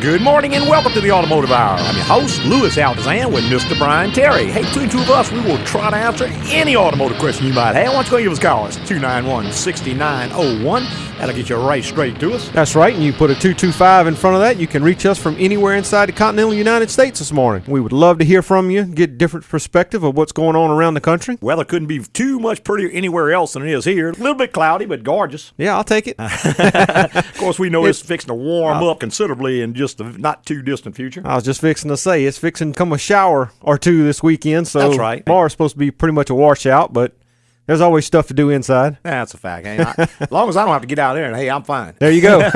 Good morning and welcome to the Automotive Hour. I'm your host, Louis Altazan, with Mr. Brian Terry. Hey, between two of us, we will try to answer any automotive question you might have. Why don't you give us a call? It's 291 6901. That'll get you right straight to us. That's right, and you put a 225 in front of that. You can reach us from anywhere inside the continental United States this morning. We would love to hear from you, get different perspective of what's going on around the country. Weather couldn't be too much prettier anywhere else than it is here. A little bit cloudy, but gorgeous. Yeah, I'll take it. of course, we know it's fixing to warm up considerably in just the not too distant future. I was just fixing to say it's fixing to come a shower or two this weekend. So That's right. Tomorrow's supposed to be pretty much a washout, but there's always stuff to do inside. That's a fact. Hey, I, as long as I don't have to get out there, and hey, I'm fine. There you go.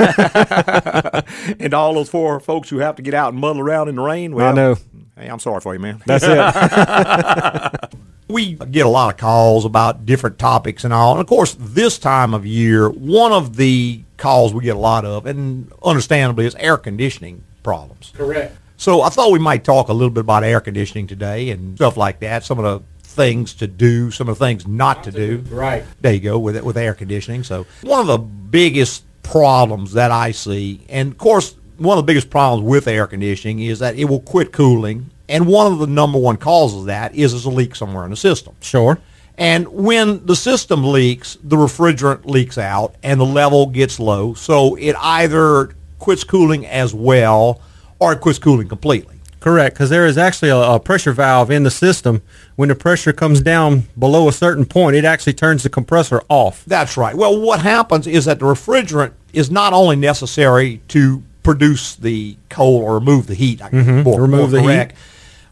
and all those four folks who have to get out and muddle around in the rain, well, I know. Hey, I'm sorry for you, man. That's it. we get a lot of calls about different topics and all. And of course, this time of year, one of the calls we get a lot of, and understandably, is air conditioning problems. Correct. So I thought we might talk a little bit about air conditioning today and stuff like that. Some of the things to do, some of the things not to do. Right. There you go with it with air conditioning. So one of the biggest problems that I see, and of course, one of the biggest problems with air conditioning is that it will quit cooling, and one of the number one causes of that is there's a leak somewhere in the system. Sure. And when the system leaks, the refrigerant leaks out and the level gets low. So it either quits cooling as well or it quits cooling completely. Correct, because there is actually a, a, pressure valve in the system. When the pressure comes down below a certain point, it actually turns the compressor off. That's right. Well, what happens is that the refrigerant is not only necessary to produce the coal or remove the heat, mm-hmm. more, remove more the correct, heat,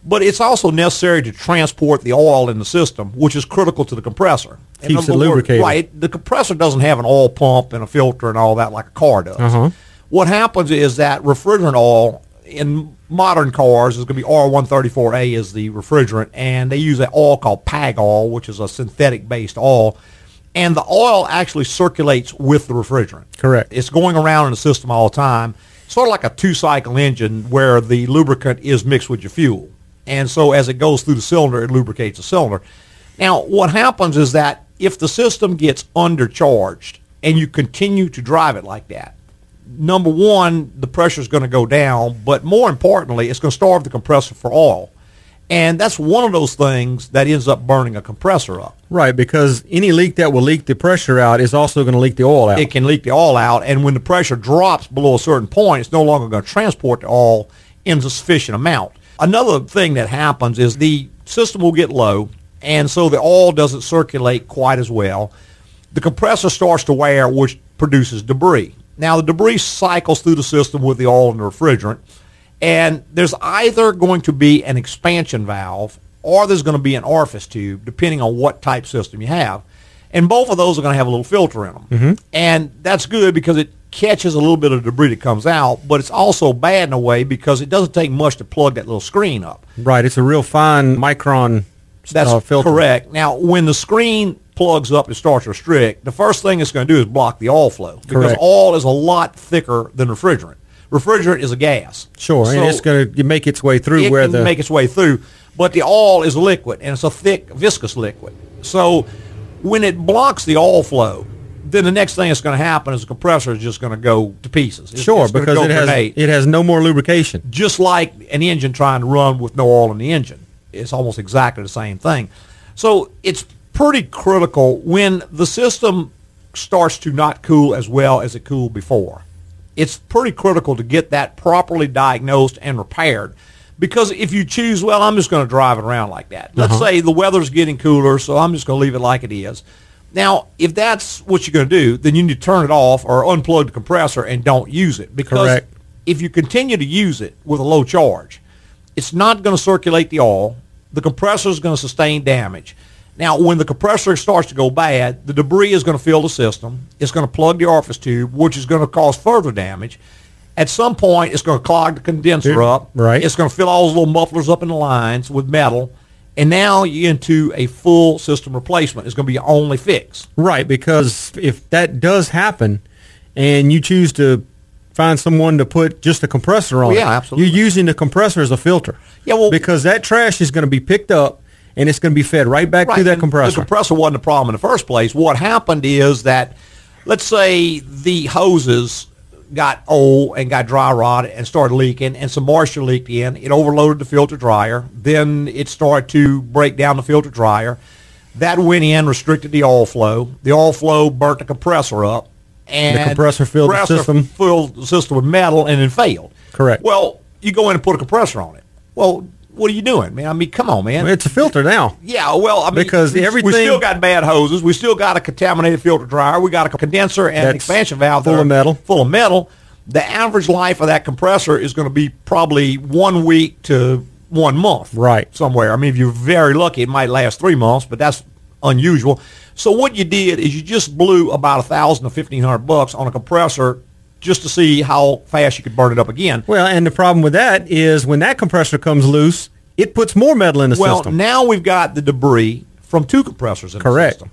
but it's also necessary to transport the oil in the system, which is critical to the compressor. Keeps it lubricated. Right. The compressor doesn't have an oil pump and a filter and all that like a car does. Uh-huh. What happens is that refrigerant oil in modern cars is going to be R134A is the refrigerant, and they use an oil called PAG oil, which is a synthetic-based oil. And the oil actually circulates with the refrigerant. Correct. It's going around in the system all the time, sort of like a two-cycle engine where the lubricant is mixed with your fuel. And so as it goes through the cylinder, it lubricates the cylinder. Now, what happens is that if the system gets undercharged and you continue to drive it like that, number one, the pressure is going to go down, but more importantly, it's going to starve the compressor for oil. And that's one of those things that ends up burning a compressor up. Right, because any leak that will leak the pressure out is also going to leak the oil out. It can leak the oil out, and when the pressure drops below a certain point, it's no longer going to transport the oil in a sufficient amount. Another thing that happens is the system will get low, and so the oil doesn't circulate quite as well. The compressor starts to wear, which produces debris. Now, the debris cycles through the system with the oil and the refrigerant, and there's either going to be an expansion valve or there's going to be an orifice tube, depending on what type system you have. And both of those are going to have a little filter in them. Mm-hmm. And that's good because it catches a little bit of debris that comes out, but it's also bad in a way because it doesn't take much to plug that little screen up. Right. It's a real fine micron That's uh, filter. correct. Now, when the screen plugs up and starts to restrict, the first thing it's going to do is block the oil flow because Correct. oil is a lot thicker than refrigerant. Refrigerant is a gas. Sure, So and it's going to make its way through it where can the make its way through, but the oil is liquid and it's a thick, viscous liquid. So when it blocks the oil flow, then the next thing that's going to happen is the compressor is just going to go to pieces. It's- sure it's because it has grenade. it has no more lubrication. just like an engine trying to run with no oil in the engine. It's almost exactly the same thing. So it's pretty critical when the system starts to not cool as well as it cooled before. It's pretty critical to get that properly diagnosed and repaired. Because if you choose, well, I'm just going to drive it around like that. Let's Uh-huh. say the weather's getting cooler, so I'm just going to leave it like it is. Now, if that's what you're going to do, then you need to turn it off or unplug the compressor and don't use it. Because Correct. if you continue to use it with a low charge, it's not going to circulate the oil. The compressor is going to sustain damage. Now, when the compressor starts to go bad, the debris is going to fill the system. It's going to plug the orifice tube, which is going to cause further damage. At some point, it's going to clog the condenser up. right. It's going to fill all those little mufflers up in the lines with metal. And now you're into a full system replacement. It's going to be your only fix. Right, because if that does happen, and you choose to find someone to put just a compressor on, oh, Well, yeah, absolutely. you're using the compressor as a filter. Yeah, well- because that trash is going to be picked up and it's going to be fed right back through that and compressor. The compressor wasn't a problem in the first place. What happened is that, let's say the hoses got old and got dry rotted and started leaking and some moisture leaked in. It overloaded the filter dryer. Then it started to break down the filter dryer. That went in, restricted the oil flow. The oil flow burnt the compressor up. And The compressor filled the compressor system. filled the system with metal and then failed. Correct. Well, you go in and put a compressor on it. Well, what are you doing, man? I mean, come on, man. It's a filter now. Yeah, well, I mean, Because we, everything- we still got bad hoses. We still got a contaminated filter dryer. We got a condenser and an expansion valve full of metal. Full of metal. The average life of that compressor is going to be probably one week to one month. Right. Somewhere. I mean, if you're very lucky, it might last three months, but that's unusual. So what you did is you just blew about a thousand to fifteen hundred bucks on a compressor just to see how fast you could burn it up again. Well, and the problem with that is when that compressor comes loose, it puts more metal in the Well, system. now we've got the debris from two compressors in Correct. the system.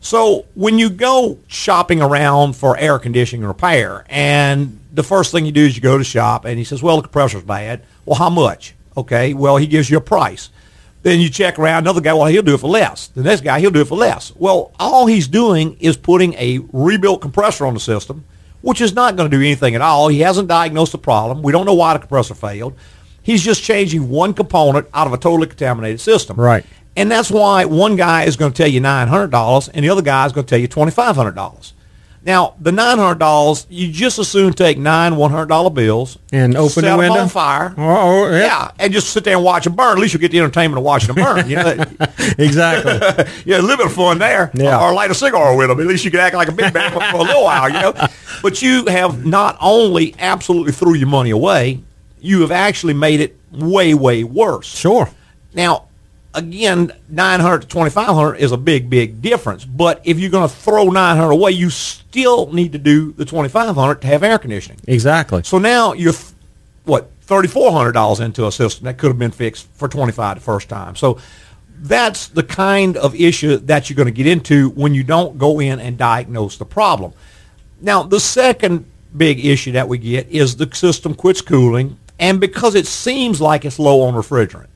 So when you go shopping around for air conditioning repair, and the first thing you do is you go to shop, and he says, "Well, the compressor's bad." Well, how much? Okay. Well, he gives you a price. Then you check around. Another guy, well, he'll do it for less. The next guy, he'll do it for less. Well, all he's doing is putting a rebuilt compressor on the system, which is not going to do anything at all. He hasn't diagnosed the problem. We don't know why the compressor failed. He's just changing one component out of a totally contaminated system. Right. And that's why one guy is going to tell you $900 and the other guy is going to tell you $2,500. Now, the $900, you just as soon take nine $100 bills And open set the window. on fire. Or- or- yeah. yeah, and just sit there and watch them burn. At least you'll get the entertainment of watching them burn. You know, exactly. yeah, a little bit of fun there. Yeah. Or, light a cigar with them. At least you can act like a big man for, for a little while, you know. But you have not only absolutely threw your money away, you have actually made it way, way worse. Sure. Now, again, 900 to 2500 is a big, big difference. But if you're going to throw 900 away, you still need to do the 2500 to have air conditioning. Exactly. So now you're, what, $3,400 into a system that could have been fixed for 25 the first time. So that's the kind of issue that you're going to get into when you don't go in and diagnose the problem. Now, the second big issue that we get is the system quits cooling, and because it seems like it's low on refrigerant,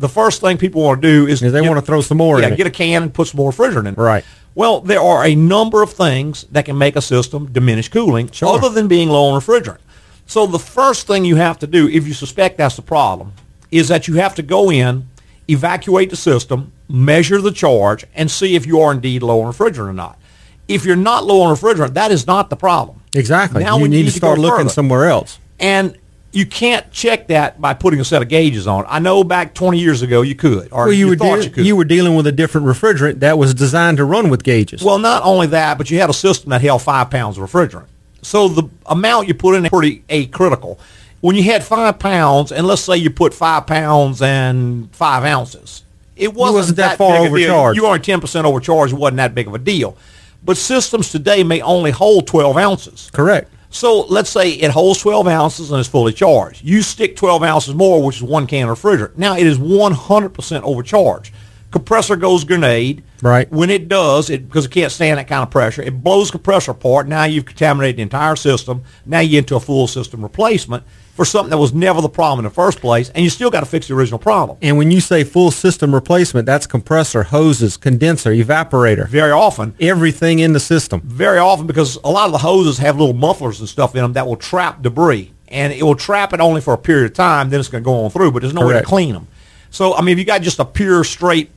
the first thing people want to do is Yeah, they get- want to throw some more yeah, in it. get a can and put some more refrigerant in. Right. Well, there are a number of things that can make a system diminish cooling Sure. other than being low on refrigerant. So the first thing you have to do if you suspect that's the problem is that you have to go in, evacuate the system, measure the charge, and see if you are indeed low on refrigerant or not. If you're not low on refrigerant, that is not the problem. Exactly. Now you we need, to go start looking further. somewhere else. And you can't check that by putting a set of gauges on. I know back 20 years ago you could, or Well, you, you, were thought deal- you could. you were dealing with a different refrigerant that was designed to run with gauges. Well, not only that, but you had a system that held five pounds of refrigerant. So the amount you put in is pretty a critical. When you had five pounds, and let's say you put five pounds and five ounces, it wasn't, wasn't that far a deal. overcharged. You ten percent overcharged. It wasn't that big of a deal. But systems today may only hold twelve ounces. Correct. So let's say it holds 12 ounces and is fully charged. You stick 12 ounces more, which is one can of refrigerant. Now it is 100% overcharged. Compressor goes grenade. Right. When it does, it because it can't stand that kind of pressure, it blows compressor apart. Now you've contaminated the entire system. Now you're into a full system replacement for something that was never the problem in the first place, and you still got to fix the original problem. And when you say full system replacement, that's compressor, hoses, condenser, evaporator, Very often, everything in the system. very often because a lot of the hoses have little mufflers and stuff in them that will trap debris and it will trap it only for a period of time then it's going to go on through but there's no way to clean them so i mean if you got just a pure straight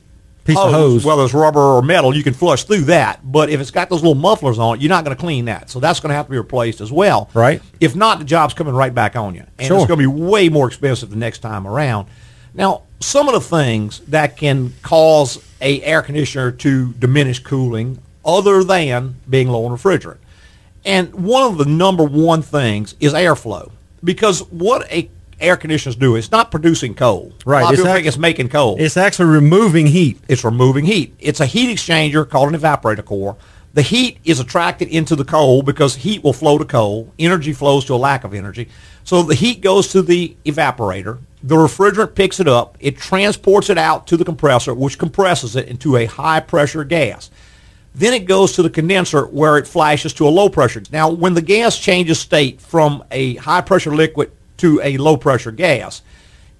Piece of oh, hose. whether it's rubber or metal you can flush through that but if it's got those little mufflers on it you're not going to clean that so that's going to have to be replaced as well Right. if not the job's coming right back on you and Sure. it's going to be way more expensive the next time around now some of the things that can cause a air conditioner to diminish cooling other than being low on refrigerant and one of the number one things is airflow. Because what a air conditioners do It's not producing cold. Right, A lot of it's people act- think it's making cold. It's actually removing heat. It's removing heat. It's a heat exchanger called an evaporator core. The heat is attracted into the coal because heat will flow to coal. Energy flows to a lack of energy. So the heat goes to the evaporator. The refrigerant picks it up. It transports it out to the compressor, which compresses it into a high pressure gas. Then it goes to the condenser where it flashes to a low pressure. Now, when the gas changes state from a high pressure liquid to a low pressure gas,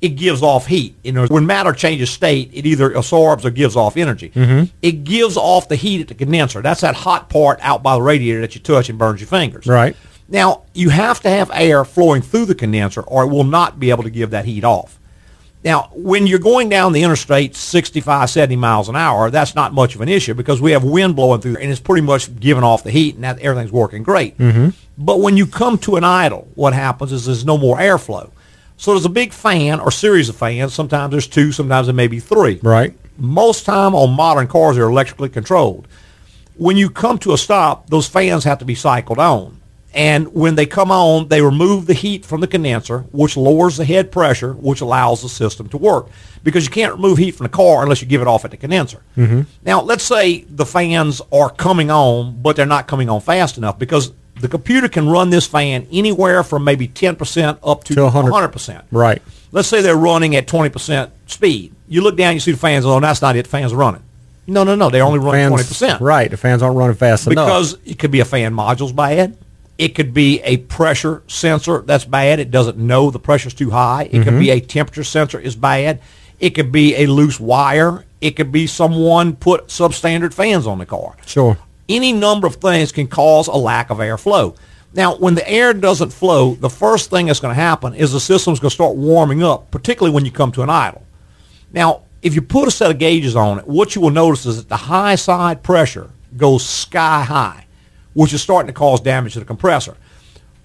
it gives off heat. You know, when matter changes state, it either absorbs or gives off energy. Mm-hmm. It gives off the heat at the condenser. That's that hot part out by the radiator that you touch and burns your fingers. Right. Now, you have to have air flowing through the condenser or it will not be able to give that heat off. Now, when you're going down the interstate 65, 70 miles an hour, that's not much of an issue because we have wind blowing through and it's pretty much giving off the heat and that everything's working great. Mm-hmm. But when you come to an idle, what happens is there's no more airflow. So there's a big fan or series of fans. Sometimes there's two, sometimes there may be three. Right. Most time on modern cars, they're electrically controlled. When you come to a stop, those fans have to be cycled on. And when they come on, they remove the heat from the condenser, which lowers the head pressure, which allows the system to work. Because you can't remove heat from the car unless you give it off at the condenser. Mm-hmm. Now, let's say the fans are coming on, but they're not coming on fast enough because the computer can run this fan anywhere from maybe 10% up to, To 100. 100%. Right. Let's say they're running at 20% speed. You look down, you see the fans on. That's not it. The fans are running. No, no, no. They're only running Fans, 20%. Right. The fans aren't running fast enough. Because it could be a fan module's bad. It could be a pressure sensor that's bad. It doesn't know the pressure's too high. It could be mm-hmm. a temperature sensor is bad. It could be a loose wire. It could be someone put substandard fans on the car. Sure. Any number of things can cause a lack of airflow. Now, when the air doesn't flow, the first thing that's going to happen is the system's going to start warming up, particularly when you come to an idle. Now, if you put a set of gauges on it, what you will notice is that the high side pressure goes sky high, which is starting to cause damage to the compressor.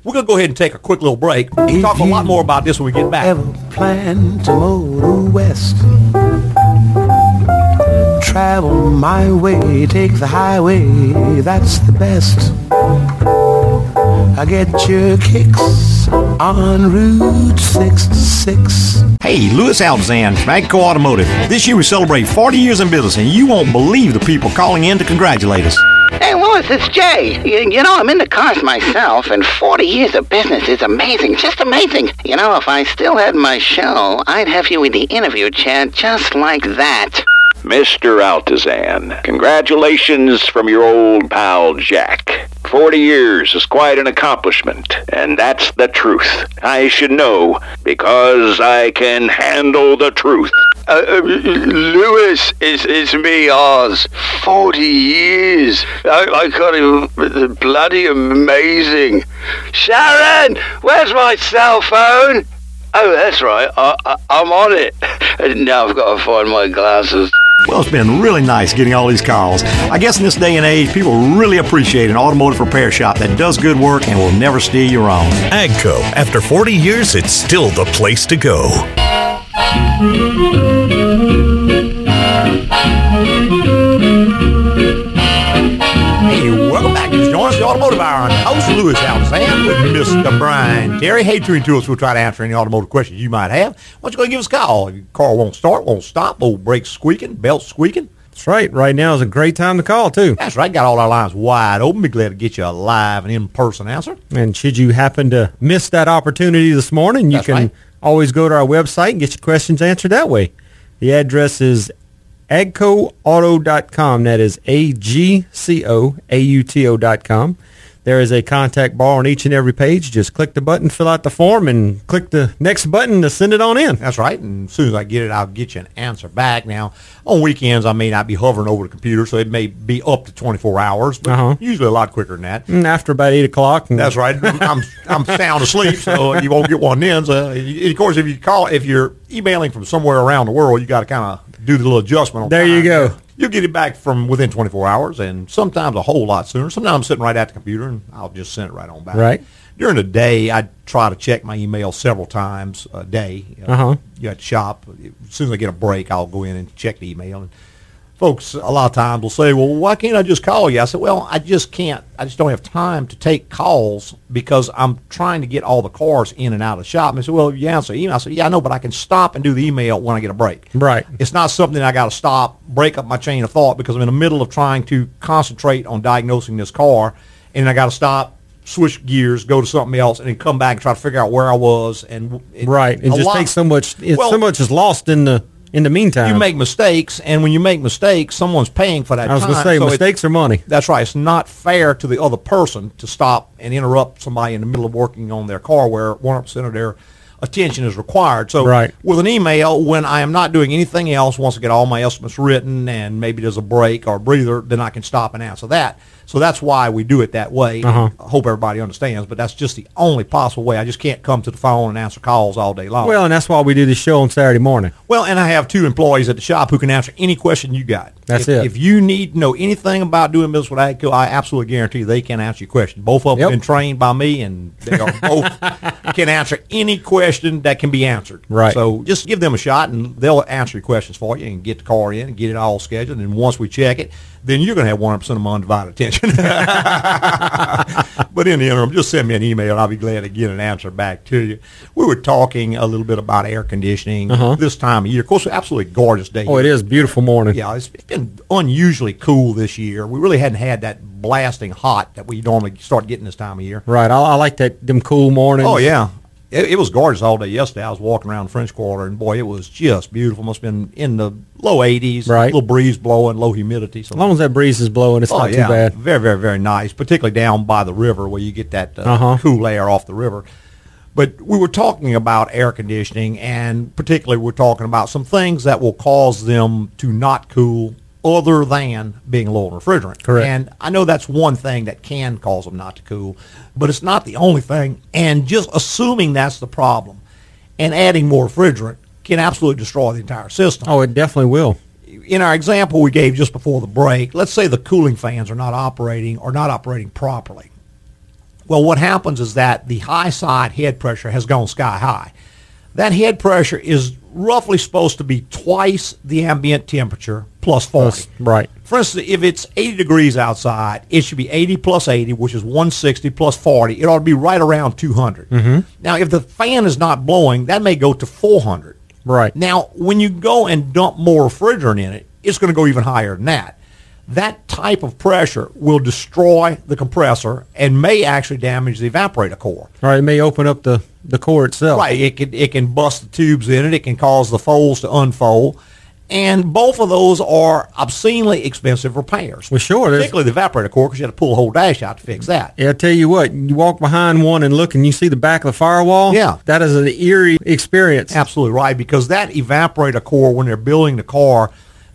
We're going to go ahead and take a quick little break. We'll talk a lot more about this when we get back. ever plan to motor west. Travel my way, take the highway, that's the best. I get your kicks on Route 66. Hey, Louis Altazan from Agco Automotive. This year we celebrate 40 years in business, and you won't believe the people calling in to congratulate us. Hey, Louis, it's Jay. You, you know, I'm into cars myself, and 40 years of business is amazing. Just amazing. You know, if I still had my show, I'd have you in the interview chair just like that. Mr. Altazan, congratulations from your old pal Jack. Forty years is quite an accomplishment, and that's the truth. I should know because I can handle the truth. Uh, uh, Louis, is, it's me, Oz. 40 years. I, I can't even. Bloody amazing. Sharon, where's my cell phone? Oh, that's right. I, I, I'm on it. Now I've got to find my glasses. Well, it's been really nice getting all these calls. I guess in this day and age, people really appreciate an automotive repair shop that does good work and will never steer you wrong. Agco. After 40 years, it's still the place to go. Automotive. I'm host Louis Altazan with Mr. Brian Terry. Hey, Tree Tools, we'll try to answer any automotive questions you might have. Why don't you go and give us a call? Your car won't start, won't stop, old brakes squeaking, belt squeaking. That's right. Right now is a great time to call, too. That's right. Got all our lines wide open. Be glad to get you a live and in-person answer. And should you happen to miss that opportunity this morning, you That's can right. always go to our website and get your questions answered that way. The address is agcoauto.com. That is A-G-C-O-A-U-T-O dot com. There is a contact bar on each and every page. Just click the button, fill out the form, and click the next button to send it on in. That's right. And as soon as I get it, I'll get you an answer back. Now, on weekends, I may not be hovering over the computer, so it may be up to 24 hours, but Uh-huh. usually a lot quicker than that. And after about 8 o'clock. That's right. I'm I'm sound asleep, so you won't get one then. So, of course, if you call, if you're emailing from somewhere around the world, you got to kind of do the little adjustment. On There you go. You'll get it back from within 24 hours, and sometimes a whole lot sooner. Sometimes I'm sitting right at the computer, and I'll just send it right on back. Right. During the day, I try to check my email several times a day. You know, Uh-huh. You at the shop. As soon as I get a break, I'll go in and check the email. And folks a lot of times will say, "Well, why can't I just call you?" I said, "Well, I just can't. I just don't have time to take calls because I'm trying to get all the cars in and out of the shop." And they said, "Well, you answer email." I said, "Yeah, I know, but I can stop and do the email when I get a break." Right. It's not something I got to stop, break up my chain of thought because I'm in the middle of trying to concentrate on diagnosing this car, and I got to stop. Switch gears, go to something else, and then come back and try to figure out where I was. And it- right. It a just lot- takes so much. It's Well, so much is lost in the in the meantime. you make mistakes, and when you make mistakes, someone's paying for that. I was going to say, So mistakes are money. That's right. It's not fair to the other person to stop and interrupt somebody in the middle of working on their car where 100% of their attention is required. So Right. with an email, when I am not doing anything else, once I get all my estimates written and maybe there's a break or a breather, then I can stop and answer that. So that's why we do it that way. Uh-huh. I hope everybody understands, but that's just the only possible way. I just can't come to the phone and answer calls all day long. Well, and that's why we do this show on Saturday morning. Well, and I have two employees at the shop who can answer any question you got. That's if, it. If you need to know anything about doing business with AGCO, I absolutely guarantee they can answer your question. Both of them Yep. have been trained by me, and they are both can answer any question that can be answered. Right. So just give them a shot, and they'll answer your questions for you and get the car in and get it all scheduled. And once we check it, then you're going to have 100% of my undivided attention. But in the interim, just send me an email, I'll be glad to get an answer back to you. We were talking a little bit about air conditioning this time of year. Of course, absolutely gorgeous day. Uh-huh. Oh, it is beautiful morning. Yeah, it's it's been unusually cool this year. We really hadn't had that blasting hot that we normally start getting this time of year. Right. I, I like that them cool mornings. Oh yeah, it, it was gorgeous all day yesterday. I was walking around the French Quarter, and boy, it was just beautiful. Must have been in the low 80s, Right. A little breeze blowing, low humidity. So As long as that breeze is blowing, it's Oh, not yeah. too bad. Very, very, very nice, particularly down by the river where you get that uh, Uh-huh. cool air off the river. But we were talking about air conditioning, and particularly we're talking about some things that will cause them to not cool other than being low in refrigerant. Correct. And I know that's one thing that can cause them not to cool, but it's not the only thing. And just assuming that's the problem and adding more refrigerant can absolutely destroy the entire system Oh, it definitely will. in our example we gave just before the break, let's say the cooling fans are not operating or not operating properly. Well, what happens is that the high side head pressure has gone sky high. That head pressure is roughly supposed to be twice the ambient temperature plus 40. Right. For instance, if it's 80 degrees outside, it should be 80 plus 80, which is 160 plus 40. It ought to be right around 200. Mm-hmm. Now, if the fan is not blowing, that may go to 400. Right. Now, when you go and dump more refrigerant in it, it's going to go even higher than that. That type of pressure will destroy the compressor and may actually damage the evaporator core. Right, It may open up the, the core itself. Right. It can it can bust the tubes in it. It can cause the folds to unfold. And both of those are obscenely expensive repairs. Well, sure, Particularly the evaporator core because you had to pull a whole dash out to fix that. Yeah, I tell you what, you walk behind one and look and you see the back of the firewall. Yeah. That is an eerie experience. Absolutely right, because that evaporator core, when they're building the car,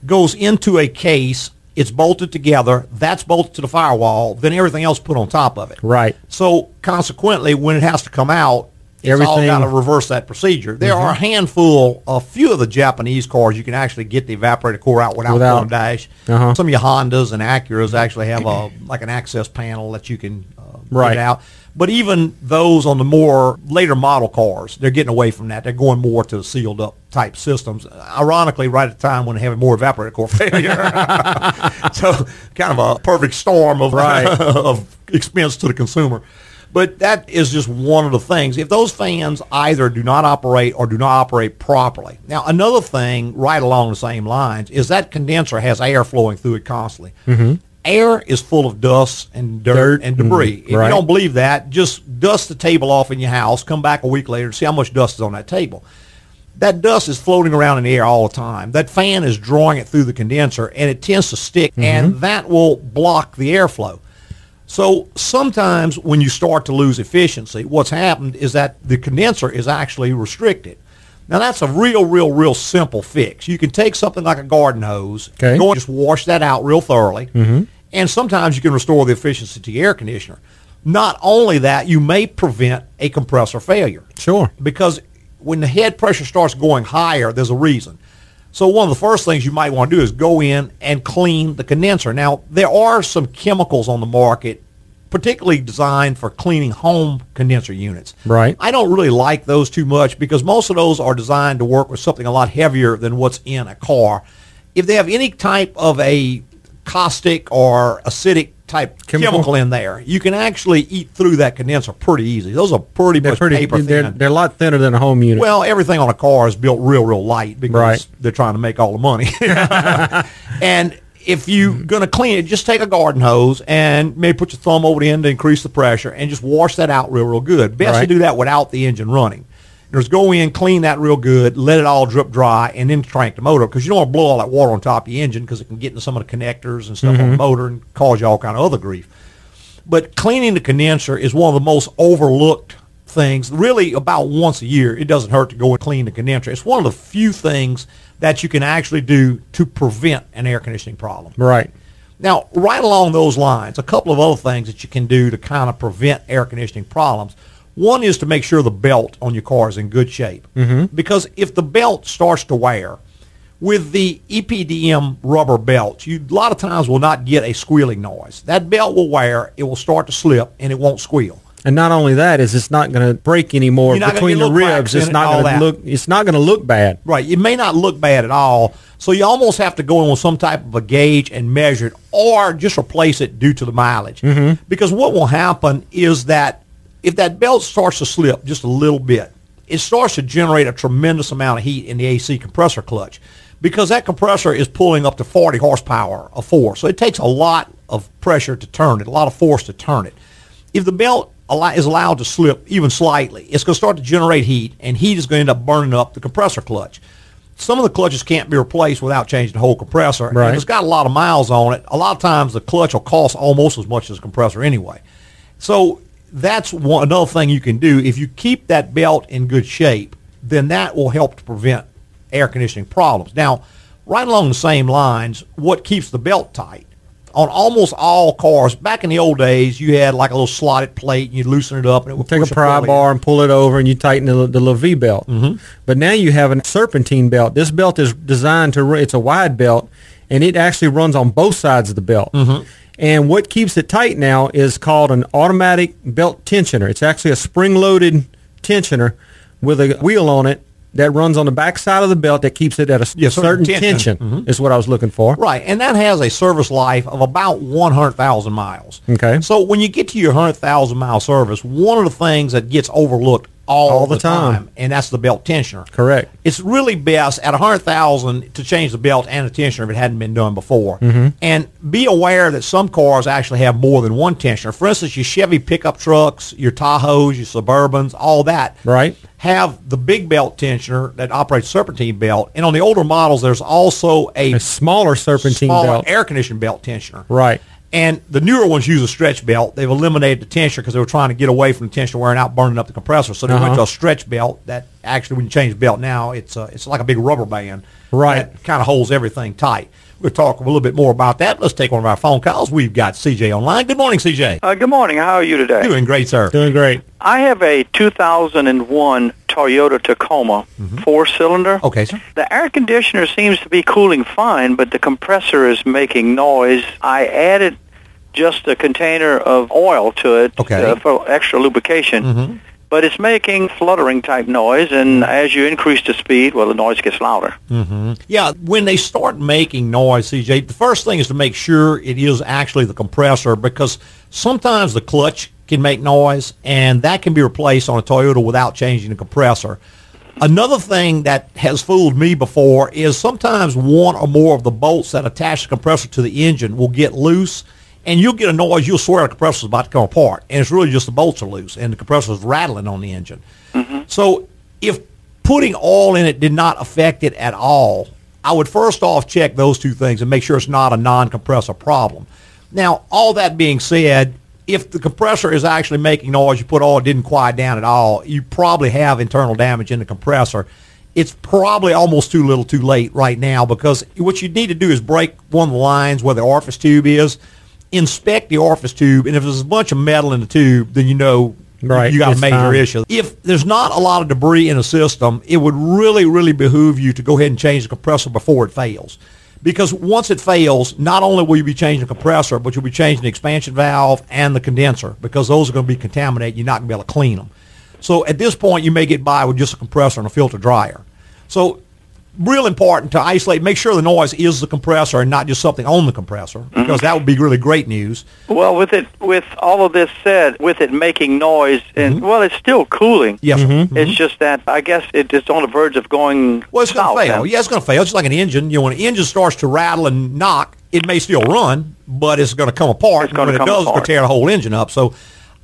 goes into a case. It's bolted together. That's bolted to the firewall. Then everything else put on top of it. Right. So consequently, when it has to come out, it's all Everything- got to reverse that procedure. There are a handful, a few of the Japanese cars, you can actually get the evaporator core out without, Without- dash. Uh-huh. Some of your Hondas and Acuras actually have a like an access panel that you can uh, Right. get out. But even those on the more later model cars, they're getting away from that. They're going more to the sealed up type systems. Ironically, right at the time when they're having more evaporator core failure. so kind of a perfect storm of Right. of expense to the consumer. But that is just one of the things. If those fans either do not operate or do not operate properly. Now, another thing right along the same lines is that condenser has air flowing through it constantly. Mm-hmm. Air is full of dust and dirt, Dirt and debris. and- If right. you don't believe that, just dust the table off in your house, come back a week later and see how much dust is on that table that dust is floating around in the air all the time. That fan is drawing it through the condenser, and it tends to stick, and mm-hmm. that will block the airflow. So sometimes when you start to lose efficiency, what's happened is that the condenser is actually restricted. Now that's a real, real, real simple fix. You can take something like a garden hose, Okay. go and just wash that out real thoroughly, mm-hmm. and sometimes you can restore the efficiency to your air conditioner. Not only that, you may prevent a compressor failure Sure. because when the head pressure starts going higher, there's a reason. So one of the first things you might want to do is go in and clean the condenser. Now, there are some chemicals on the market particularly designed for cleaning home condenser units. Right. I don't really like those too much because most of those are designed to work with something a lot heavier than what's in a car. If they have any type of a caustic or acidic type Chemical? chemical, in there, you can actually eat through that condenser pretty easy. Those are pretty They're much pretty. paper They're, they're a lot thinner than a home unit. Well, everything on a car is built real, real light because Right. they're trying to make all the money. and if you're mm-hmm. going to clean it, just take a garden hose and maybe put your thumb over the end to increase the pressure and just wash that out real, real good. Best to do that without the engine running. Just go in, clean that real good, let it all drip dry, and then crank the motor because you don't want to blow all that water on top of the engine because it can get into some of the connectors and stuff on the mm-hmm. motor and cause you all kind of other grief. But cleaning the condenser is one of the most overlooked things, really about once a year, it doesn't hurt to go and clean the condenser. It's one of the few things that you can actually do to prevent an air conditioning problem. Right. Now, right along those lines, a couple of other things that you can do to kind of prevent air conditioning problems. One is to make sure the belt on your car is in good shape. Mm-hmm. Because if the belt starts to wear, with the EPDM rubber belts, you a lot of times will not get a squealing noise. That belt will wear, it will start to slip, and it won't squeal. And not only that is it's not going to break anymore You're not gonna between the ribs. It's not going to look. It's not going to look bad. Right. It may not look bad at all. So you almost have to go in with some type of a gauge and measure it or just replace it due to the mileage. Mm-hmm. Because what will happen is that if that belt starts to slip just a little bit, it starts to generate a tremendous amount of heat in the AC compressor clutch because that compressor is pulling up to 40 horsepower of force. So it takes a lot of pressure to turn it, a lot of force to turn it. If the belt is allowed to slip even slightly, it's going to start to generate heat, and heat is going to end up burning up the compressor clutch. Some of the clutches can't be replaced without changing the whole compressor. And Right. if it's got a lot of miles on it, a lot of times the clutch will cost almost as much as the compressor anyway. So that's one another thing you can do. If you keep that belt in good shape, then that will help to prevent air conditioning problems. Now, right along the same lines, what keeps the belt tight? On almost all cars, back in the old days, you had like a little slotted plate, and you loosen it up, and it would Take a pry bar and pull it over, and you tighten the, the little V belt. Mm-hmm. But now you have a serpentine belt. This belt is designed to it's a wide belt, and it actually runs on both sides of the belt. Mm-hmm. And what keeps it tight now is called an automatic belt tensioner. It's actually a spring-loaded tensioner with a wheel on it that runs on the back side of the belt that keeps it at a, certain certain tension. Mm-hmm. tension. Is what I was looking for. Right, and that has a service life of about 100,000 miles. Okay. So when you get to your 100,000 mile service, one of the things that gets overlooked all, All the the time. time. and that's the belt tensioner. Correct. It's really best at a 100,000 to change the belt and the tensioner if it hadn't been done before. Mm-hmm. And be aware that some cars actually have more than one tensioner. For instance, your Chevy pickup trucks, your Tahoes, your Suburbans, all that Right. have the big belt tensioner that operates serpentine belt. And on the older models, there's also a A smaller serpentine smaller belt. air conditioned belt tensioner. Right. And the newer ones use a stretch belt. They've eliminated the tensioner because they were trying to get away from the tensioner wearing out, burning up the compressor. So they went Uh-huh. to a stretch belt that actually, when you change the belt now, it's uh, it's like a big rubber band. Right. That kind of holds everything tight. We'll talk a little bit more about that. Let's take one of our phone calls. We've got CJ online. Good morning, CJ. Uh, good morning. How are you today? Doing great, sir. Doing great. I have a 2001 Toyota Tacoma four-cylinder. Okay, sir. The air conditioner seems to be cooling fine, but the compressor is making noise. I added just a container of oil to it Okay. uh, for extra lubrication. But it's making fluttering type noise, and as you increase the speed, well, the noise gets louder. Yeah, when they start making noise, CJ, the first thing is to make sure it is actually the compressor because sometimes the clutch can make noise and that can be replaced on a Toyota without changing the compressor. Another thing that has fooled me before is sometimes one or more of the bolts that attach the compressor to the engine will get loose and you'll get a noise, you'll swear the compressor's about to come apart. And it's really just the bolts are loose and the compressor's rattling on the engine. Mm-hmm. So if putting oil in it did not affect it at all, I would first off check those two things and make sure it's not a non-compressor problem. Now, all that being said, if the compressor is actually making noise, you put oil, it didn't quiet down at all, you probably have internal damage in the compressor. It's probably almost too little too late right now because what you need to do is break one of the lines where the orifice tube is, inspect the orifice tube, and if there's a bunch of metal in the tube, then you know Right, you got a major time. issue. If there's not a lot of debris in the system, it would really, really behoove you to go ahead and change the compressor before it fails. Because once it fails, not only will you be changing the compressor, but you'll be changing the expansion valve and the condenser because those are going to be contaminated. You're not going to be able to clean them. So at this point, you may get by with just a compressor and a filter dryer. So real important to isolate, make sure the noise is the compressor and not just something on the compressor mm-hmm. because that would be really great news. Well, with it, with all of this said, with it making noise, and mm-hmm. well, it's still cooling. Yes, sir. It's mm-hmm. just that I guess it is on the verge of going Well, it's going to fail. then. Yeah, it's going to fail. It's like an engine. You know, when an engine starts to rattle and knock, it may still run, but it's going to come apart. It's gonna come it does, it's going apart. to tear the whole engine up. So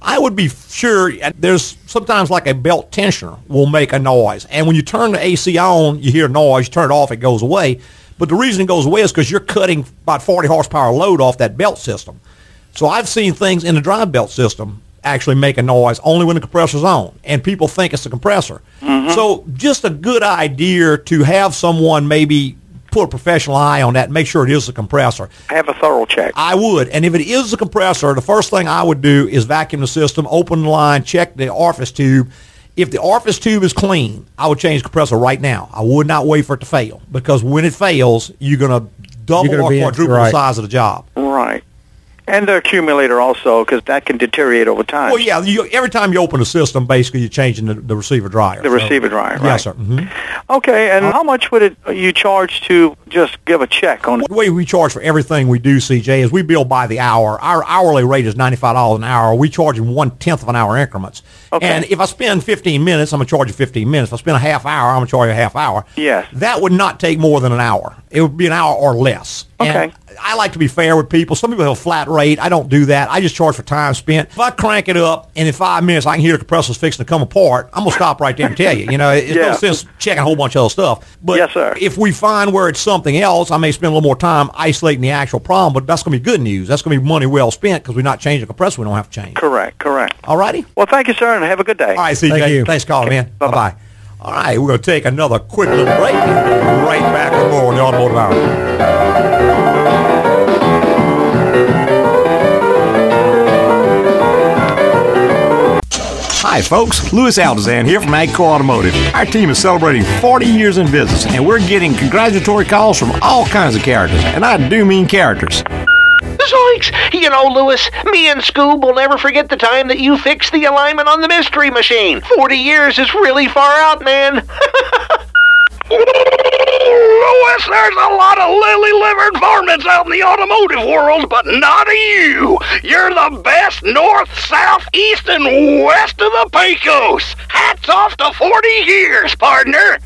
I would be sure there's sometimes like a belt tensioner will make a noise. And when you turn the AC on, you hear noise. You turn it off, it goes away. But the reason it goes away is because you're cutting about 40 horsepower load off that belt system. So I've seen things in the drive belt system actually make a noise only when the compressor's on, and people think it's the compressor. Mm-hmm. So just a good idea to have someone maybe put a professional eye on that and make sure it is the compressor. Have a thorough check. I would. And if it is the compressor, the first thing I would do is vacuum the system, open the line, check the orifice tube. If the orifice tube is clean, I would change the compressor right now. I would not wait for it to fail because when it fails, you're going to double You're gonna or quadruple right. the size of the job. Right. And the accumulator also, because that can deteriorate over time. Well, yeah, you, every time you open the system, basically you're changing the, the receiver dryer. The So- receiver dryer, right. Yes, sir. hmm Okay, and how much would it you charge to just give a check on The way we charge for everything we do, CJ, is we bill by the hour. Our hourly rate is ninety-five dollars an hour. We charge in one tenth of an hour increments. Okay. And if I spend fifteen minutes, I'm gonna charge you fifteen minutes. If I spend a half hour, I'm gonna charge you a half hour. Yes. That would not take more than an hour. It would be an hour or less. Okay. And I like to be fair with people. Some people have a flat rate. I don't do that. I just charge for time spent. If I crank it up and in five minutes I can hear the compressor's fixing to come apart, I'm gonna stop right there and tell you. You know, it's no sense checking a whole bunch of other stuff. But Yes, sir. if we find where it's something else, I may spend a little more time isolating the actual problem, but that's going to be good news. That's going to be money well spent because we're not changing the compressor. We don't have to change. Correct, correct. All righty? Well, thank you, sir, and have a good day. All right, CJ. Thank you. Thanks for calling, man. Bye-bye. Bye-bye. All right, we're going to take another quick little break. Right back with more on the Automotive Hour. Hi, folks. Louis Altazan here from Agco Automotive. Our team is celebrating 40 years in business, and we're getting congratulatory calls from all kinds of characters, and I do mean characters. Zoinks! You know, Louis, me and Scoob will never forget the time that you fixed the alignment on the mystery machine. Forty years is really far out, man. Louis, there's a lot of lily-livered varmints out in the automotive world, but not you. You're the best north, south, east, and west of the Pecos. Hats off to 40 years, partner.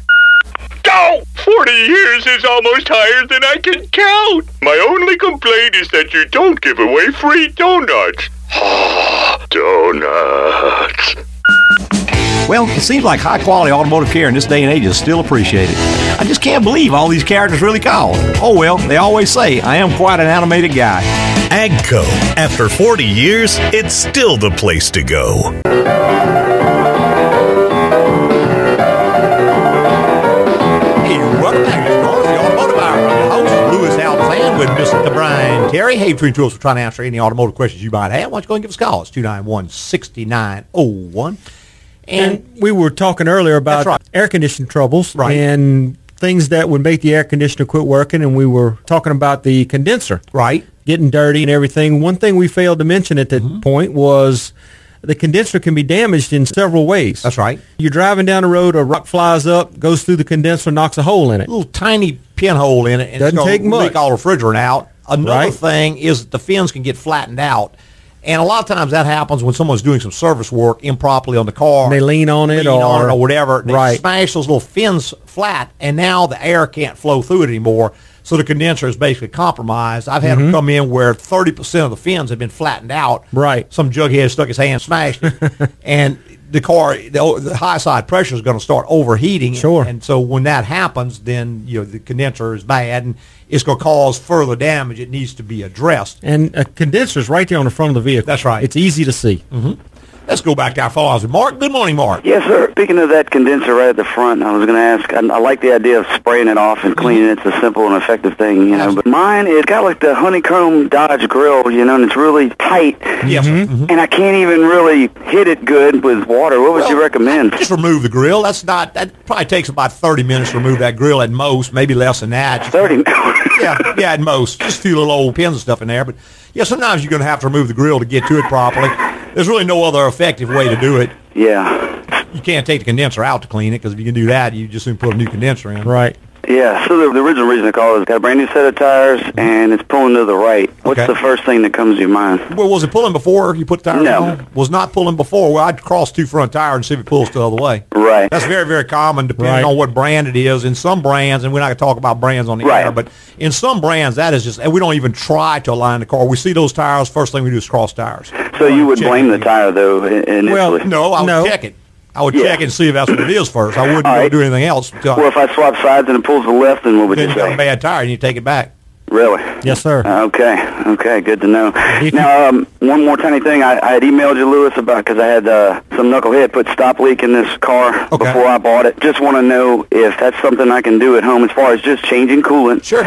Go! 40 years is almost higher than I can count. My only complaint is that you don't give away free donuts. donuts. Well, it seems like high quality automotive care in this day and age is still appreciated. I just can't believe all these characters really called. Oh well, they always say I am quite an animated guy. Agco. After 40 years, it's still the place to go. Hey, welcome back to the Automotive Hour. Your host, Louis Altazan, with Mr. Brian Terry. Hey, between two of us, we're trying to answer any automotive questions you might have. Why don't you go and give us a call? It's 291-6901. And And we were talking earlier about right. air conditioning troubles Right. and things that would make the air conditioner quit working. And we were talking about the condenser right, getting dirty and everything. One thing we failed to mention at that Mm-hmm. point was the condenser can be damaged in several ways. That's right. You're driving down the road, a rock flies up, goes through the condenser, knocks a hole in it. A little tiny pinhole in it. And Doesn't take much. Leak all the refrigerant out. Another Right. thing is the fins can get flattened out. And a lot of times that happens when someone's doing some service work improperly on the car. They lean on it lean on or- it or whatever. They Right. smash those little fins flat, and now the air can't flow through it anymore. So the condenser is basically compromised. I've had them come in where 30% of the fins have been flattened out. Mm-hmm. Right. Some jughead stuck his hand, smashed it, and the car, the, the high side pressure is going to start overheating. Sure. And so when that happens, then you know the condenser is bad, and it's going to cause further damage. It needs to be addressed. And a condenser is right there on the front of the vehicle. That's right. It's easy to see. Mm-hmm. Let's go back to our phone lines with Mark. Good morning, Mark. Yes, sir. Speaking of that condenser right at the front, I was going to ask. I, I like the idea of spraying it off and cleaning it. It's a simple and effective thing, you know. But mine, it's got like the honeycomb Dodge grill, you know, and it's really tight. Yes. sir. Mhm. And I can't even really hit it good with water. What would you recommend? Just remove the grill. That's not. That probably takes about thirty minutes to remove that grill at most, maybe less than that. Thirty. yeah, yeah, at most. Just a few little old pins and stuff in there. But yeah, sometimes you're going to have to remove the grill to get to it properly. There's really no other effective way to do it. yeah. You can't take the condenser out to clean it because if you can do that, you just soon put a new condenser in. Right. Yeah. So the, the original reason I called is got a brand new set of tires mm-hmm. and it's pulling to the right. What's Okay. the first thing that comes to your mind? Well, was it pulling before you put the tires No. on? Was not pulling before. Well, I'd cross two front tires and see if it pulls the other way. Right. That's very, very common depending Right. on what brand it is. In some brands, and we're not going to talk about brands on the Right. air, but in some brands, that is just, and we don't even try to align the car. We see those tires, first thing we do is cross tires. So you would blame the tire though i- initially? Well, No, I would No. check it. I would Yeah. check and see if that's what it is first. I wouldn't All go right. do anything else. well, if I swap sides and it pulls the left, then what would then you you got a say? bad tire and you take it back. Really? Yes, sir. Okay. Okay. Good to know. Now, um, one more tiny thing. I, I had emailed you, Louis, about because I had uh, some knucklehead put stop leak in this car before I bought it. Just want to know if that's something I can do at home as far as just changing coolant, sure,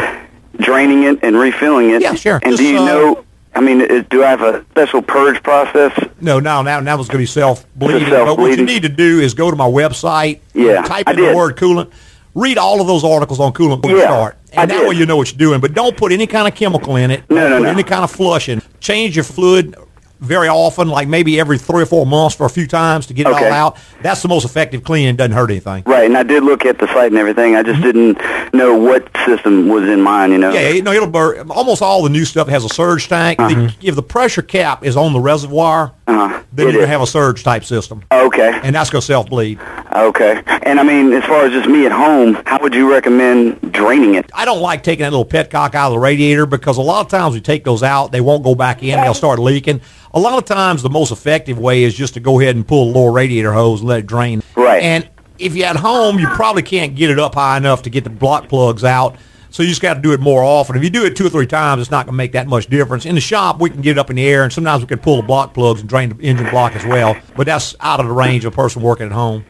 draining it and refilling it. Yeah, sure. And Just, do you uh, know? I mean, is, do I have a special purge process? No, no, now now it's going to be self bleeding. But what you need to do is go to my website, Yeah, type in the word coolant, read all of those articles on coolant before you Yeah, start, I and that did. way you know what you're doing. But don't put any kind of chemical in it. No, no, put no. Any kind of flushing. Change your fluid very often, like maybe every three or four months for a few times to get it Okay. all out. That's the most effective cleaning. Doesn't hurt anything. Right, and I did look at the site and everything. I just didn't know what system was in mine. You know. Yeah, you know, it'll burn. Almost all the new stuff has a surge tank. The- if the pressure cap is on the reservoir, Uh-huh. then you're gonna have a surge type system. Okay. And that's to self bleed. Okay. And I mean, as far as just me at home, how would you recommend draining it? I don't like taking that little petcock out of the radiator because a lot of times we take those out, they won't go back in, they'll start leaking. A lot of times the most effective way is just to go ahead and pull the lower radiator hose and let it drain. Right. And if you're at home, you probably can't get it up high enough to get the block plugs out. So you just got to do it more often. If you do it two or three times, it's not going to make that much difference. In the shop, we can get it up in the air, and sometimes we can pull the block plugs and drain the engine block as well. But that's out of the range of a person working at home.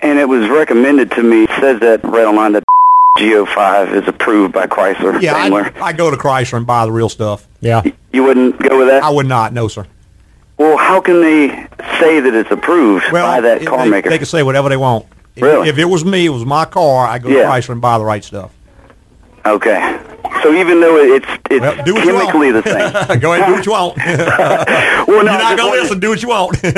And it was recommended to me. It says that right online that G-05 is approved by Chrysler. Yeah, I, I go to Chrysler and buy the real stuff. Yeah. You wouldn't go with that? I would not, no, sir. Well, how can they say that it's approved by that it- car they, maker? They can say whatever they want. If, Really? if it was me, it was my car, I'd go Yeah. to Chrysler and buy the right stuff. Okay. So even though it's it's Well, chemically the same. go ahead and do what you want. well, no, You're not going to listen. Do what you want. No,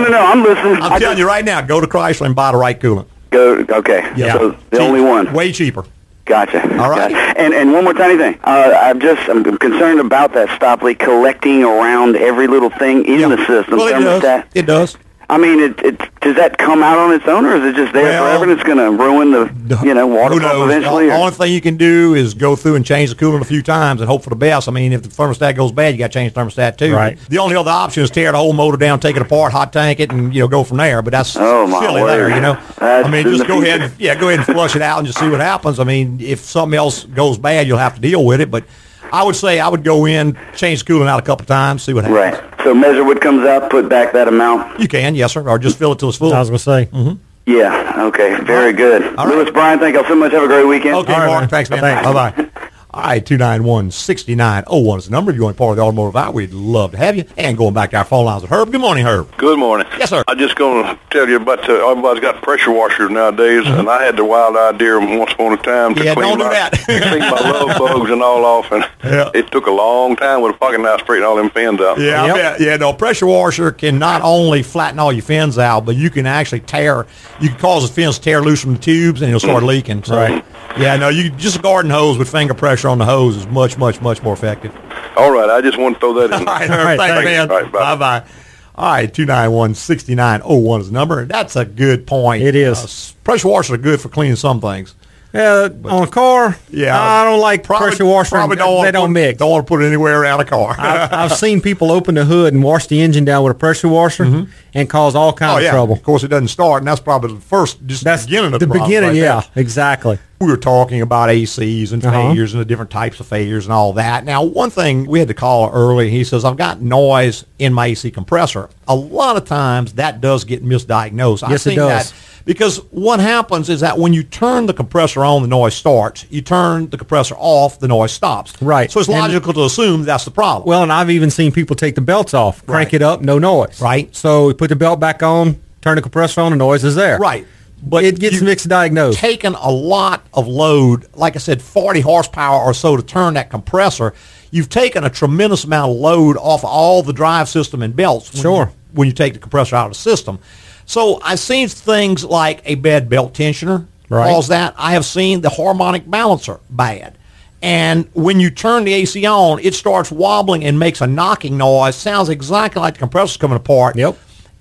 no, no. I'm listening. I'm I telling just- you right now, go to Chrysler and buy the right coolant. Go. Okay. Yeah. So the only one. Way cheaper. Gotcha. All right. Gotcha. And and one more tiny thing. Uh, I'm just I'm concerned about that stop leak collecting around every little thing in the system. Well, it thermostat. does. It does. I mean, it, it does that come out on its own, or is it just there Well, forever and it's going to ruin the you know water Who pump knows? eventually? The only thing you can do is go through and change the coolant a few times and hope for the best. I mean, if the thermostat goes bad, you got to change the thermostat too. Right. The only other option is tear the whole motor down, take it apart, hot tank it, and you know go from there. But that's Oh, my silly word. there. You know. That's I mean, just go ahead. And, yeah, go ahead and flush it out and just see what happens. I mean, if something else goes bad, you'll have to deal with it. But I would say I would go in, change the coolant out a couple times, see what happens. Right. So measure what comes out, put back that amount. You can, yes, sir, or just fill it till it's full. I was going to say. Mm-hmm. Yeah. Okay. Very good. All right. Louis Brian, thank you so much. Have a great weekend. Okay, Mark. Thanks, man. Thanks. Bye bye. All right, 291 6901 is the number. If you want to part of the automotive hour, we'd love to have you. And going back to our phone lines with Herb. Good morning, Herb. Good morning. Yes, sir. I'm just going to tell you about the, everybody's got pressure washers nowadays, Mm-hmm. and I had the wild idea once upon a time to Yeah, clean do my, clean my love bugs and all off, and Yeah. it took a long time with a pocket knife straightening all them fins out. Yeah, bet. Yeah, no, pressure washer can not only flatten all your fins out, but you can actually tear, you can cause the fins to tear loose from the tubes and it'll start leaking. So, Right. Yeah, no, you just a garden hose with finger pressure on the hose is much, much, much more effective. All right, I just want to throw that in. All right, Herb, All right, thanks, thanks. man. All right, bye. bye bye. All right, 291 6901 is the number. That's a good point. It is. Uh, pressure washers are good for cleaning some things. Yeah, on a car, Yeah. I don't like Probably- pressure washer. Probably don't they don't put, mix. Don't want to put it anywhere around a car. I've, I've seen people open the hood and wash the engine down with a pressure washer and cause all kinds oh, of trouble. Of course, it doesn't start, and that's probably the first, just That's the beginning of the, the problem beginning. right yeah, there. exactly. We were talking about ACs and Uh-huh. failures and the different types of failures and all that. Now, one thing we had to call early, he says, I've got noise in my AC compressor. A lot of times that does get misdiagnosed. Yes, it does. that because what happens is that when you turn the compressor on, the noise starts. You turn the compressor off, the noise stops. Right. So it's And- logical to assume that's the problem. Well, and I've even seen people take the belts off, crank Right. it up, no noise. Right. So we put the belt back on, turn the compressor on, the noise is there. Right. But it gets mixed diagnosed. taken a lot of load, like I said, 40 horsepower or so to turn that compressor. You've taken a tremendous amount of load off all the drive system and belts when, Sure. you, when you take the compressor out of the system. So I've seen things like a bad belt tensioner Right. cause that. I have seen the harmonic balancer bad. And when you turn the AC on, it starts wobbling and makes a knocking noise. Sounds exactly like the compressor's coming apart. Yep.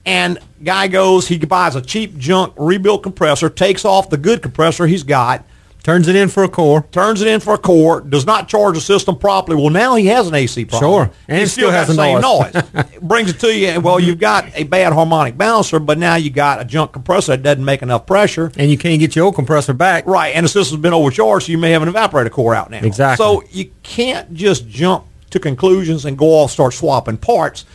And guy goes, he buys a cheap junk rebuilt compressor, takes off the good compressor he's got, Turns it in for a core. turns it in for a core, does not charge the system properly. Well, now he has an AC problem. Sure. And he it still has the same noise. noise. Brings it to you, and well, you've got a bad harmonic balancer, but now you got a junk compressor that doesn't make enough pressure. And you can't get your old compressor back. Right, and the system's been overcharged, so you may have an evaporator core out now. Exactly. So you can't just jump to conclusions and go off start swapping parts,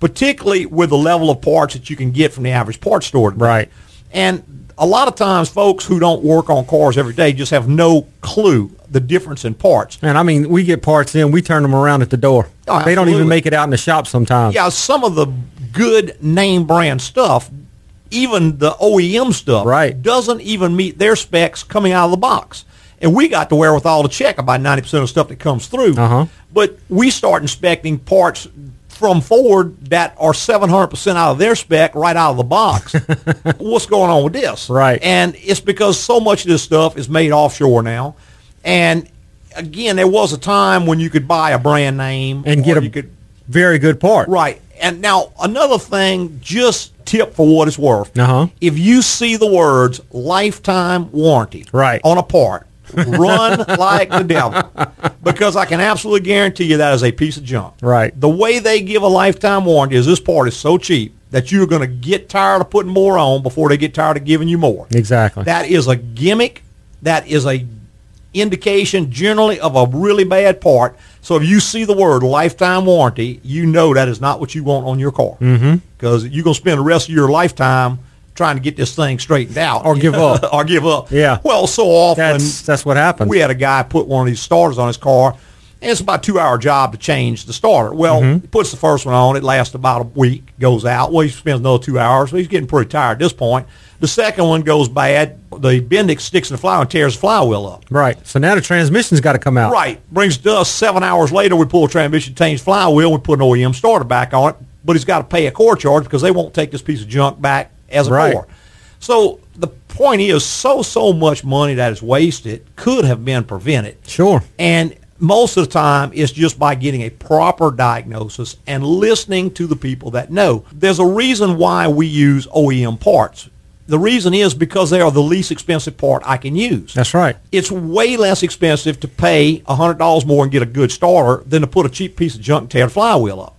particularly with the level of parts that you can get from the average parts store. today. Right. And a lot of times, folks who don't work on cars every day just have no clue the difference in parts. And I mean, we get parts in, we turn them around at the door. Oh, they don't even make it out in the shop sometimes. Yeah, some of the good name brand stuff, even the OEM stuff, Right. doesn't even meet their specs coming out of the box. And we got the wherewithal to check about 90% of the stuff that comes through. Uh-huh. But we start inspecting parts from Ford that are 700% out of their spec right out of the box. What's going on with this? Right. And it's because so much of this stuff is made offshore now. And again, there was a time when you could buy a brand name And get a you could very good part. Right. And now another thing, just tip for what it's worth. Uh-huh. If you see the words lifetime warranty Right. on a part, run like the devil. Because I can absolutely guarantee you that is a piece of junk. Right. The way they give a lifetime warranty is this part is so cheap that you're going to get tired of putting more on before they get tired of giving you more. Exactly. That is a gimmick. That is a indication generally of a really bad part. So if you see the word lifetime warranty, you know that is not what you want on your car. Mm-hmm. Because you're going to spend the rest of your lifetime trying to get this thing straightened out. Or give up. or give up. Yeah. Well, so often That's that's what happens. we had a guy put one of these starters on his car, and it's about a two-hour job to change the starter. Well, Mm-hmm. he puts the first one on. It lasts about a week. Goes out. Well, he spends another two hours. Well, he's getting pretty tired at this point. The second one goes bad. The Bendix sticks in the flywheel and tears the flywheel up. Right. So now the transmission's got to come out. Right. Brings us seven hours later. We pull the transmission, change flywheel, we put an OEM starter back on it. But he's got to pay a core charge because they won't take this piece of junk back as a Right. core. So the point is, so so much money that is wasted could have been prevented. Sure. And most of the time, it's just by getting a proper diagnosis and listening to the people that know. There's a reason why we use OEM parts. The reason is because they are the least expensive part I can use. That's right. It's way less expensive to pay $100 more and get a good starter than to put a cheap piece of junk and tear the flywheel up.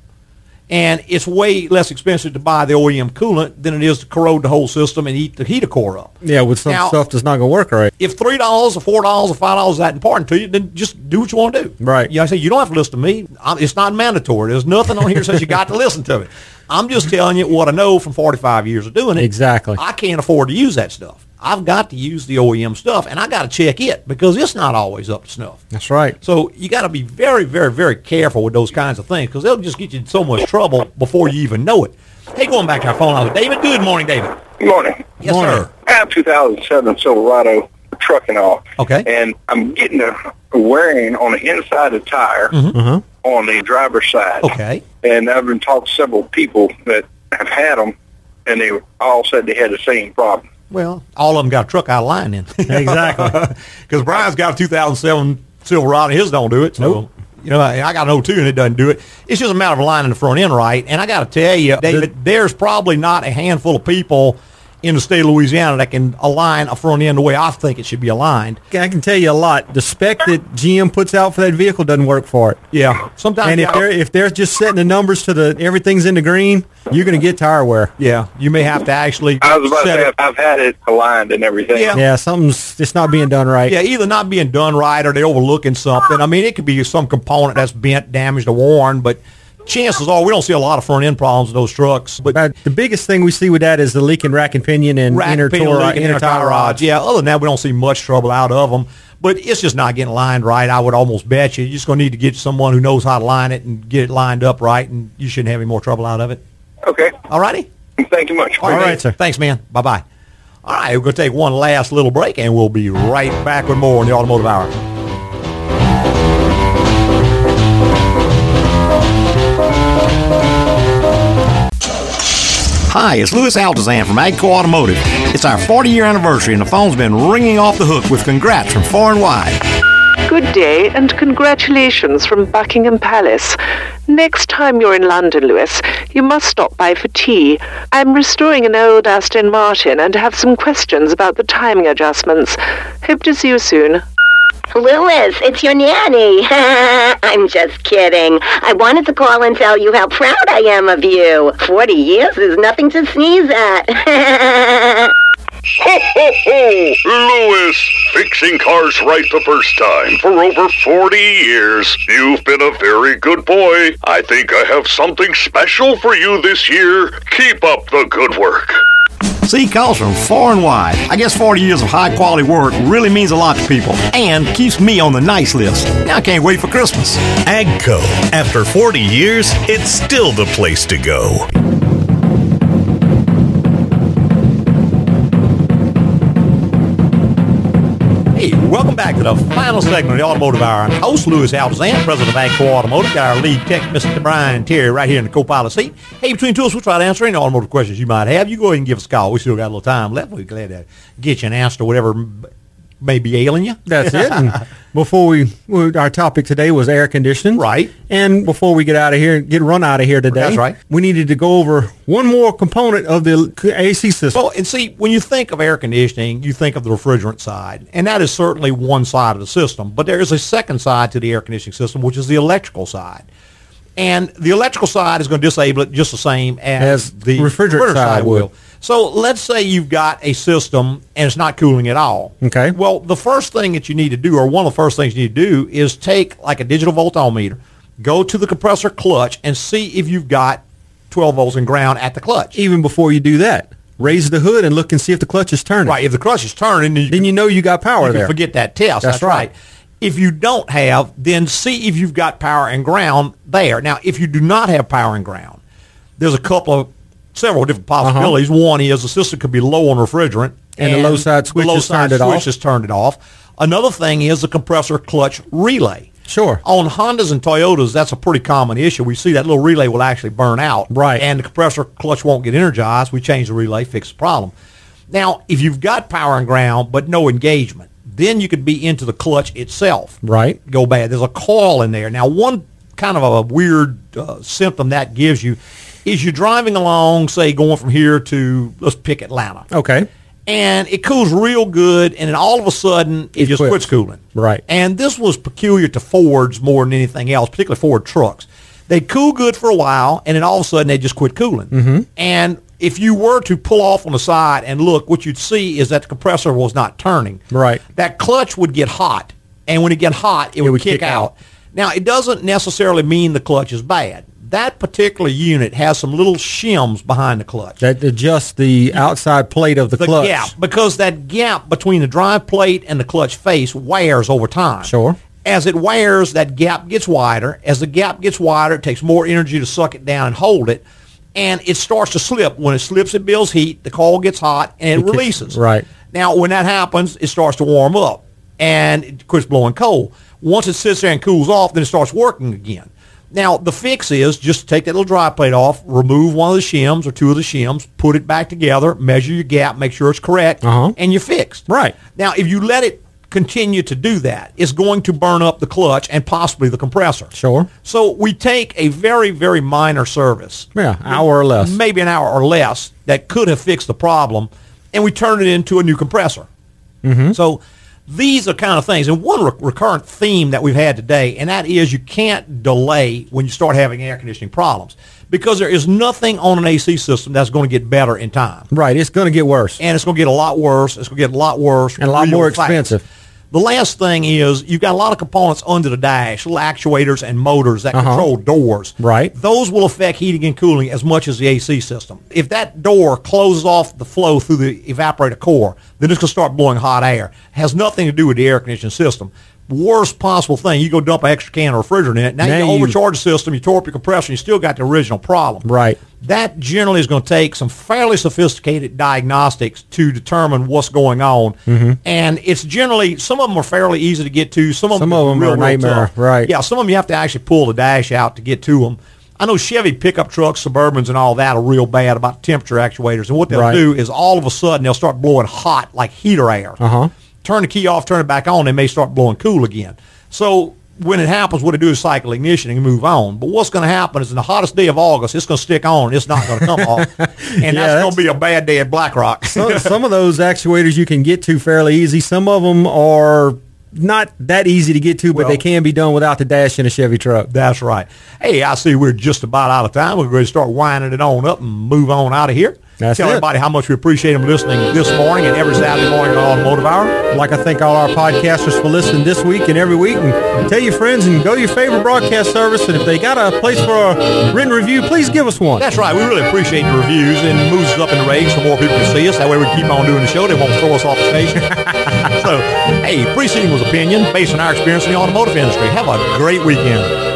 And it's way less expensive to buy the OEM coolant than it is to corrode the whole system and eat the heater core up. Yeah, with some Now- stuff that's not going to work right. If three dollars or four dollars or five dollars is that important to you, then just do what you want to do. Right. You know, I say you don't have to listen to me. I'm, it's not mandatory. There's nothing on here that says you got to listen to me. I'm just telling you what I know from 45 years of doing it. Exactly. I can't afford to use that stuff. I've got to use the OEM stuff, and I got to check it because it's not always up to snuff. That's right. So you got to be very, very, very careful with those kinds of things because they'll just get you in so much trouble before you even know it. Hey, going back to our phone line with David. Good morning, David. Good morning. Yes, sir. I have 2007 Silverado truck and all. Okay. And I'm getting a wearing on the inside of the tire Uh-huh. On the driver's side. Okay. And I've been talking to several people that have had them, and they all said they had the same problem. Well, all of them got a truck out of line then. Exactly. Because Brian's got a 2007 Silverado, and his don't do it. So, Nope. you know, I I got an 02 and it doesn't do it. It's just a matter of aligning the front end right. And I got to tell you, David, there's probably not a handful of people in the state of Louisiana that can align a front end the way I think it should be aligned. I can tell you a lot. The spec that GM puts out for that vehicle doesn't work for it. Yeah. Sometimes And if they're if they're just setting the numbers to the everything's in the green, you're going to get tire wear. yeah, you may have to actually I was about to set say it- I've had it aligned and everything. Yeah. Yeah, something's it's not being done right. Yeah, either not being done right or they're overlooking something. I mean, it could be some component that's bent, damaged, or worn, but chances are we don't see a lot of front end problems with those trucks. But But the biggest thing we see with that is the leaking rack and pinion and rack inner, pinion tor- leak and inner tie rods. Yeah, other than that, we don't see much trouble out of them. But it's just not getting lined right. I would almost bet you. You're just going to need to get someone who knows how to line it and get it lined up right, and you shouldn't have any more trouble out of it. Okay. All righty? Thank you much. All right, sir. Thanks, man. Bye bye. All right, we're going to take one last little break, and we'll be right back with more on the Automotive Hour. Hi, it's Louis Altazan from AGCO Automotive. It's our 40 year anniversary, and the phone's been ringing off the hook with congrats from far and wide. Good day and congratulations from Buckingham Palace. Next time you're in London, Louis, you must stop by for tea. I'm restoring an old Aston Martin and have some questions about the timing adjustments. Hope to see you soon. Louis, it's your nanny. I'm just kidding. I wanted to call and tell you how proud I am of you. Forty years is nothing to sneeze at. Ho, ho, ho! Louis, fixing cars right the first time for over 40 years. You've been a very good boy. I think I have something special for you this year. Keep up the good work. See, calls from far and wide. I guess 40 years of high quality work really means a lot to people and keeps me on the nice list. Now I can't wait for Christmas. AGCO. After 40 years, it's still the place to go. Hey, welcome back to the final segment of the Automotive Hour. I'm host Louis Altazan, president of AGCO Automotive. Got our lead tech, Mr. Brian Terry, right here in the co-pilot seat. Hey, between two of us, we'll try to answer any automotive questions you might have. You go ahead and give us a call. We still got a little time left. We're glad to get you an answer to whatever may be ailing you. That's it. And before we, our topic today was air conditioning. Right. And before we get out of here, get run out of here today. That's right. We needed to go over one more component of the AC system. Well, and see, when you think of air conditioning, you think of the refrigerant side, and that is certainly one side of the system. But there is a second side to the air conditioning system, which is the electrical side. And the electrical side is going to disable it just the same as, As the refrigerant side will. would. So let's say you've got a system and it's not cooling at all. Okay. Well, the first thing that you need to do, or one of the first things you need to do, is take like a digital voltometer, go to the compressor clutch, and see if you've got 12 volts in ground at the clutch. Even before you do that, raise the hood and look and see if the clutch is turning. Right. If the clutch is turning, then you, Then you know you got power you there. forget that test. That's That's, right. right. If you don't have, then see if you've got power and ground there. Now, if you do not have power and ground, there's a couple of several different possibilities. One is the system could be low on refrigerant, Uh-huh. And the low side switch the low has side turned it switch off. has turned it off. Another thing is the compressor clutch relay. Sure. On Hondas and Toyotas, that's a pretty common issue. We see that little relay will actually burn out. Right. And the compressor clutch won't get energized. We change the relay, fix the problem. Now, if you've got power and ground but no engagement, then you could be into the clutch itself. Right. Go bad. There's a coil in there. Now, one kind of a weird uh, symptom that gives you is you're driving along, say, going from here to, let's pick Atlanta Okay. and it cools real good, and then all of a sudden it, just quits. quits. cooling. Right. And this was peculiar to Fords more than anything else, particularly Ford trucks. They cool good for a while, and then all of a sudden they just quit cooling. Mm-hmm. And if you were to pull off on the side and look, what you'd see is that the compressor was not turning. Right. That clutch would get hot, and when it get hot, it, would, would kick, kick out. out. Now, it doesn't necessarily mean the clutch is bad. That particular unit has some little shims behind the clutch That adjust the outside plate of the, the clutch. gap because that gap between the drive plate and the clutch face wears over time. Sure. As it wears, that gap gets wider. As the gap gets wider, it takes more energy to suck it down and hold it, and it starts to slip. When it slips, it builds heat. The coil gets hot and it, It releases. right. Now, when that happens, it starts to warm up and it quits blowing cold. Once it sits there and cools off, then it starts working again. Now, the fix is just take that little dry plate off, remove one of the shims or two of the shims, put it back together, measure your gap, make sure it's correct, Uh-huh. and you're fixed. Right. Now, if you let it continue to do that, it's going to burn up the clutch and possibly the compressor. Sure. So we take a very, very minor service, Yeah, hour or less. maybe an hour or less, that could have fixed the problem, and we turn it into a new compressor. Mm-hmm. So these are kind of things. And one re- recurrent theme that we've had today, and that is you can't delay when you start having air conditioning problems because there is nothing on an AC system that's going to get better in time. Right. It's going to get worse. And it's going to get a lot worse. It's going to get a lot worse. And a lot more fast. expensive. The last thing is you've got a lot of components under the dash, little actuators and motors that Uh-huh. control doors. Right. Those will affect heating and cooling as much as the AC system. If that door closes off the flow through the evaporator core, then it's going to start blowing hot air. has nothing to do with the air conditioning system. Worst possible thing, you go dump an extra can of refrigerant in it. Now, Now you you- overcharge the system, you tore up your compressor, you still got the original problem. Right. That generally is going to take some fairly sophisticated diagnostics to determine what's going on. Mm-hmm. And it's generally, some of them are fairly easy to get to. Some of Some them, of them real, are a nightmare, tough. right. Yeah, some of them you have to actually pull the dash out to get to them. I know Chevy pickup trucks, Suburbans, and all that are real bad about temperature actuators. And what they'll Right. do is all of a sudden they'll start blowing hot like heater air. Uh-huh. Turn the key off, turn it back on, they may start blowing cool again. So when it happens, what it do is cycle ignition and move on. But what's going to happen is in the hottest day of August, it's going to stick on. It's not going to come off, and Yeah, that's, that's- going to be a bad day at Black Rock. some, some of those actuators you can get to fairly easy. Some of them are not that easy to get to, but Well- they can be done without the dash in a Chevy truck. That's right. Hey, I see we're just about out of time. We're going to start winding it on up and move on out of here. That's Tell it. everybody how much we appreciate them listening this morning and every Saturday morning on Automotive Hour. I'd like to thank all our podcasters for listening this week and every week. And tell your friends and go to your favorite broadcast service. And if they got a place for a written review, please give us one. That's right. We really appreciate the reviews and it moves us up in the ratings so more people can see us. That way we keep on doing the show. They won't throw us off the station. so, hey, preceding was opinion based on our experience in the automotive industry. Have a great weekend.